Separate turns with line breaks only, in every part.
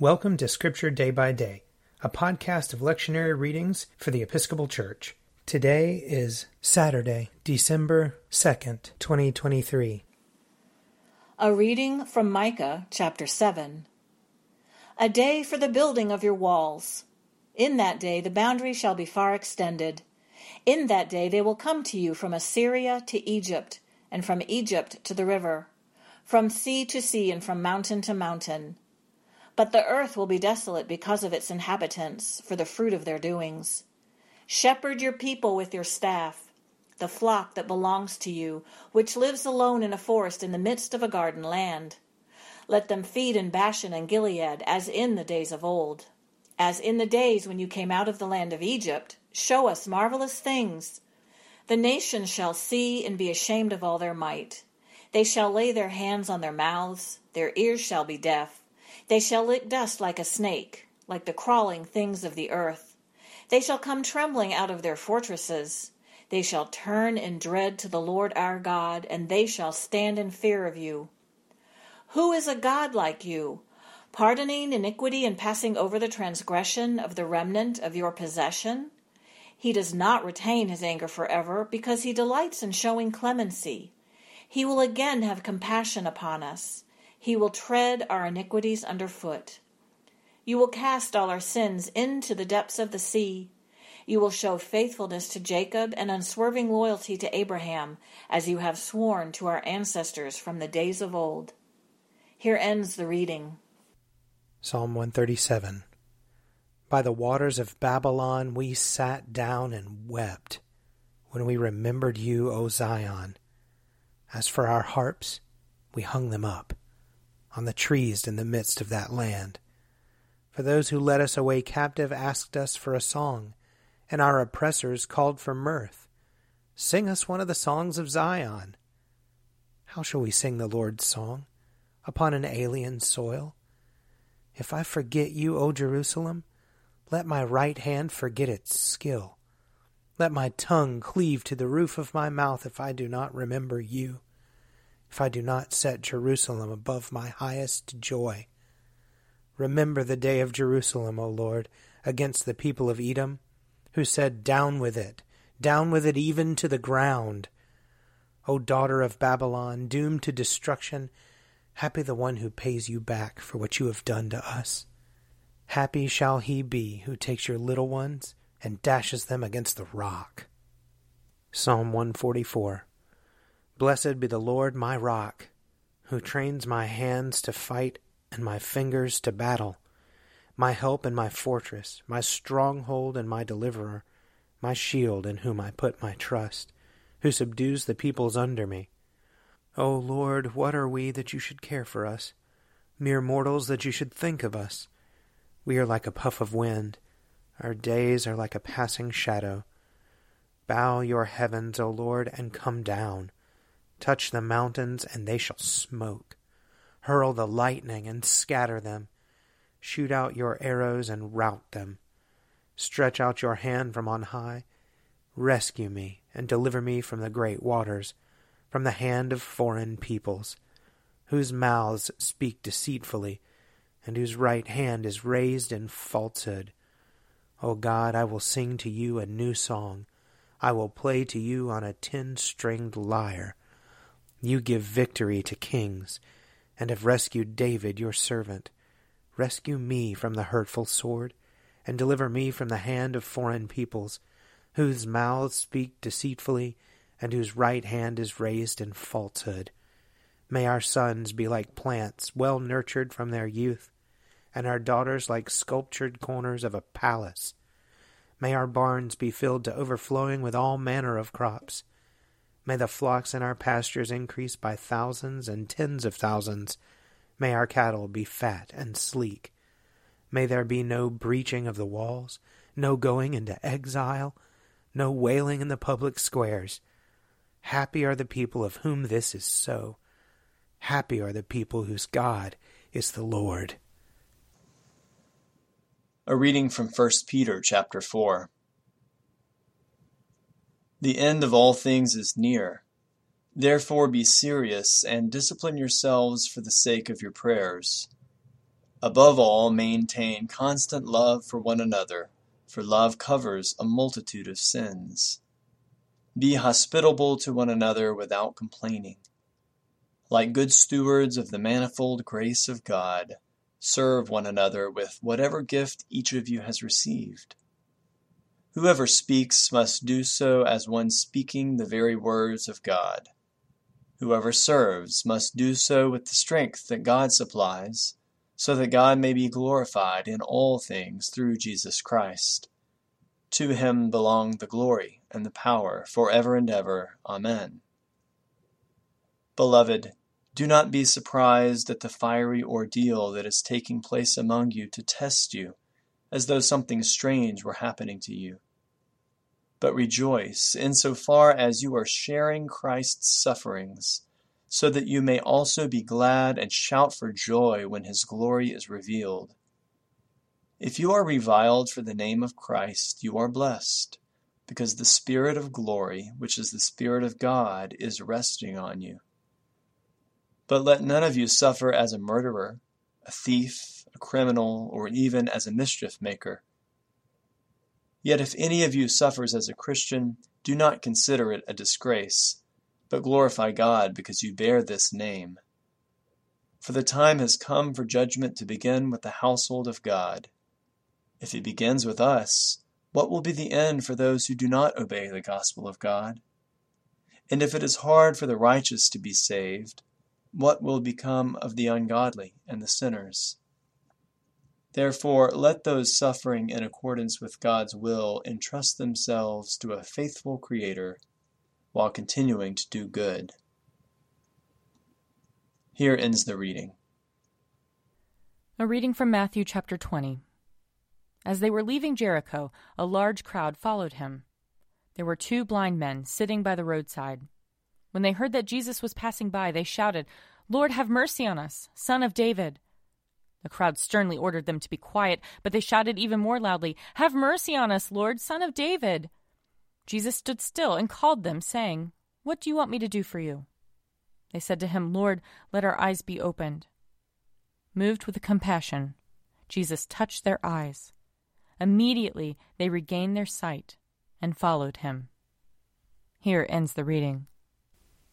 Welcome to Scripture Day by Day, a podcast of lectionary readings for the Episcopal Church. Today is Saturday, December 2nd, 2023.
A reading from Micah chapter 7. A day for the building of your walls. In that day the boundary shall be far extended. In that day they will come to you from Assyria to Egypt, and from Egypt to the river, from sea to sea, and from mountain to mountain. But the earth will be desolate because of its inhabitants, for the fruit of their doings. Shepherd your people with your staff, the flock that belongs to you, which lives alone in a forest in the midst of a garden land. Let them feed in Bashan and Gilead, as in the days of old. As in the days when you came out of the land of Egypt, show us marvelous things. The nations shall see and be ashamed of all their might. They shall lay their hands on their mouths, their ears shall be deaf. They shall lick dust like a snake, like the crawling things of the earth. They shall come trembling out of their fortresses. They shall turn in dread to the Lord our God, and they shall stand in fear of you. Who is a God like you, pardoning iniquity and passing over the transgression of the remnant of your possession? He does not retain his anger forever, because he delights in showing clemency. He will again have compassion upon us. He will tread our iniquities under foot. You will cast all our sins into the depths of the sea. You will show faithfulness to Jacob and unswerving loyalty to Abraham, as you have sworn to our ancestors from the days of old. Here ends the reading.
Psalm 137 By the waters of Babylon we sat down and wept when we remembered you, O Zion. As for our harps, we hung them up on the trees in the midst of that land. For those who led us away captive asked us for a song, and our oppressors called for mirth. Sing us one of the songs of Zion. How shall we sing the Lord's song upon an alien soil? If I forget you, O Jerusalem, let my right hand forget its skill. Let my tongue cleave to the roof of my mouth if I do not remember you if I do not set Jerusalem above my highest joy. Remember the day of Jerusalem, O Lord, against the people of Edom, who said, Down with it, down with it even to the ground. O daughter of Babylon, doomed to destruction, happy the one who pays you back for what you have done to us. Happy shall he be who takes your little ones and dashes them against the rock. Psalm 144 Blessed be the Lord my rock, who trains my hands to fight and my fingers to battle, my help and my fortress, my stronghold and my deliverer, my shield in whom I put my trust, who subdues the peoples under me. O Lord, what are we that you should care for us? Mere mortals that you should think of us. We are like a puff of wind. Our days are like a passing shadow. Bow your heavens, O Lord, and come down. Touch the mountains, and they shall smoke. Hurl the lightning, and scatter them. Shoot out your arrows, and rout them. Stretch out your hand from on high. Rescue me, and deliver me from the great waters, from the hand of foreign peoples, whose mouths speak deceitfully, and whose right hand is raised in falsehood. O God, I will sing to you a new song. I will play to you on a ten stringed lyre. You give victory to kings, and have rescued David your servant. Rescue me from the hurtful sword, and deliver me from the hand of foreign peoples, whose mouths speak deceitfully, and whose right hand is raised in falsehood. May our sons be like plants well nurtured from their youth, and our daughters like sculptured corners of a palace. May our barns be filled to overflowing with all manner of crops May the flocks in our pastures increase by thousands and tens of thousands. May our cattle be fat and sleek. May there be no breaching of the walls, no going into exile, no wailing in the public squares. Happy are the people of whom this is so. Happy are the people whose God is the Lord.
A reading from 1 Peter chapter 4. The end of all things is near. Therefore be serious and discipline yourselves for the sake of your prayers. Above all, maintain constant love for one another, for love covers a multitude of sins. Be hospitable to one another without complaining. Like good stewards of the manifold grace of God, serve one another with whatever gift each of you has received. Whoever speaks must do so as one speaking the very words of God. Whoever serves must do so with the strength that God supplies so that God may be glorified in all things through Jesus Christ. To him belong the glory and the power for ever and ever. Amen. Beloved, do not be surprised at the fiery ordeal that is taking place among you to test you, as though something strange were happening to you. But rejoice insofar as you are sharing Christ's sufferings so that you may also be glad and shout for joy when his glory is revealed. If you are reviled for the name of Christ, you are blessed, because the Spirit of glory, which is the Spirit of God, is resting on you. But let none of you suffer as a murderer, a thief, a criminal, or even as a mischief maker. Yet if any of you suffers as a Christian, do not consider it a disgrace but glorify God because you bear this name. For the time has come for judgment to begin with the household of God. If it begins with us, what will be the end for those who do not obey the gospel of God? And if it is hard for the righteous to be saved, what will become of the ungodly and the sinners? Therefore, let those suffering in accordance with God's will entrust themselves to a faithful Creator while continuing to do good. Here ends the reading.
A reading from Matthew chapter 20. As they were leaving Jericho, a large crowd followed him. There were two blind men sitting by the roadside. When they heard that Jesus was passing by, they shouted, Lord, have mercy on us, Son of David. The crowd sternly ordered them to be quiet, but they shouted even more loudly, Have mercy on us, Lord, Son of David. Jesus stood still and called them, saying, What do you want me to do for you? They said to him, Lord, let our eyes be opened. Moved with compassion, Jesus touched their eyes. Immediately they regained their sight and followed him. Here ends the reading.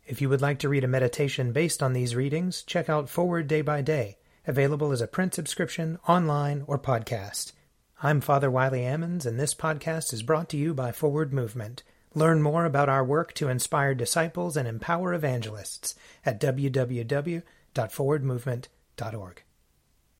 If you would like to read a meditation based on these readings, check out Forward Day by Day, available as a print subscription, online, or podcast. I'm Father Wiley Ammons, and this podcast is brought to you by Forward Movement. Learn more about our work to inspire disciples and empower evangelists at www.forwardmovement.org.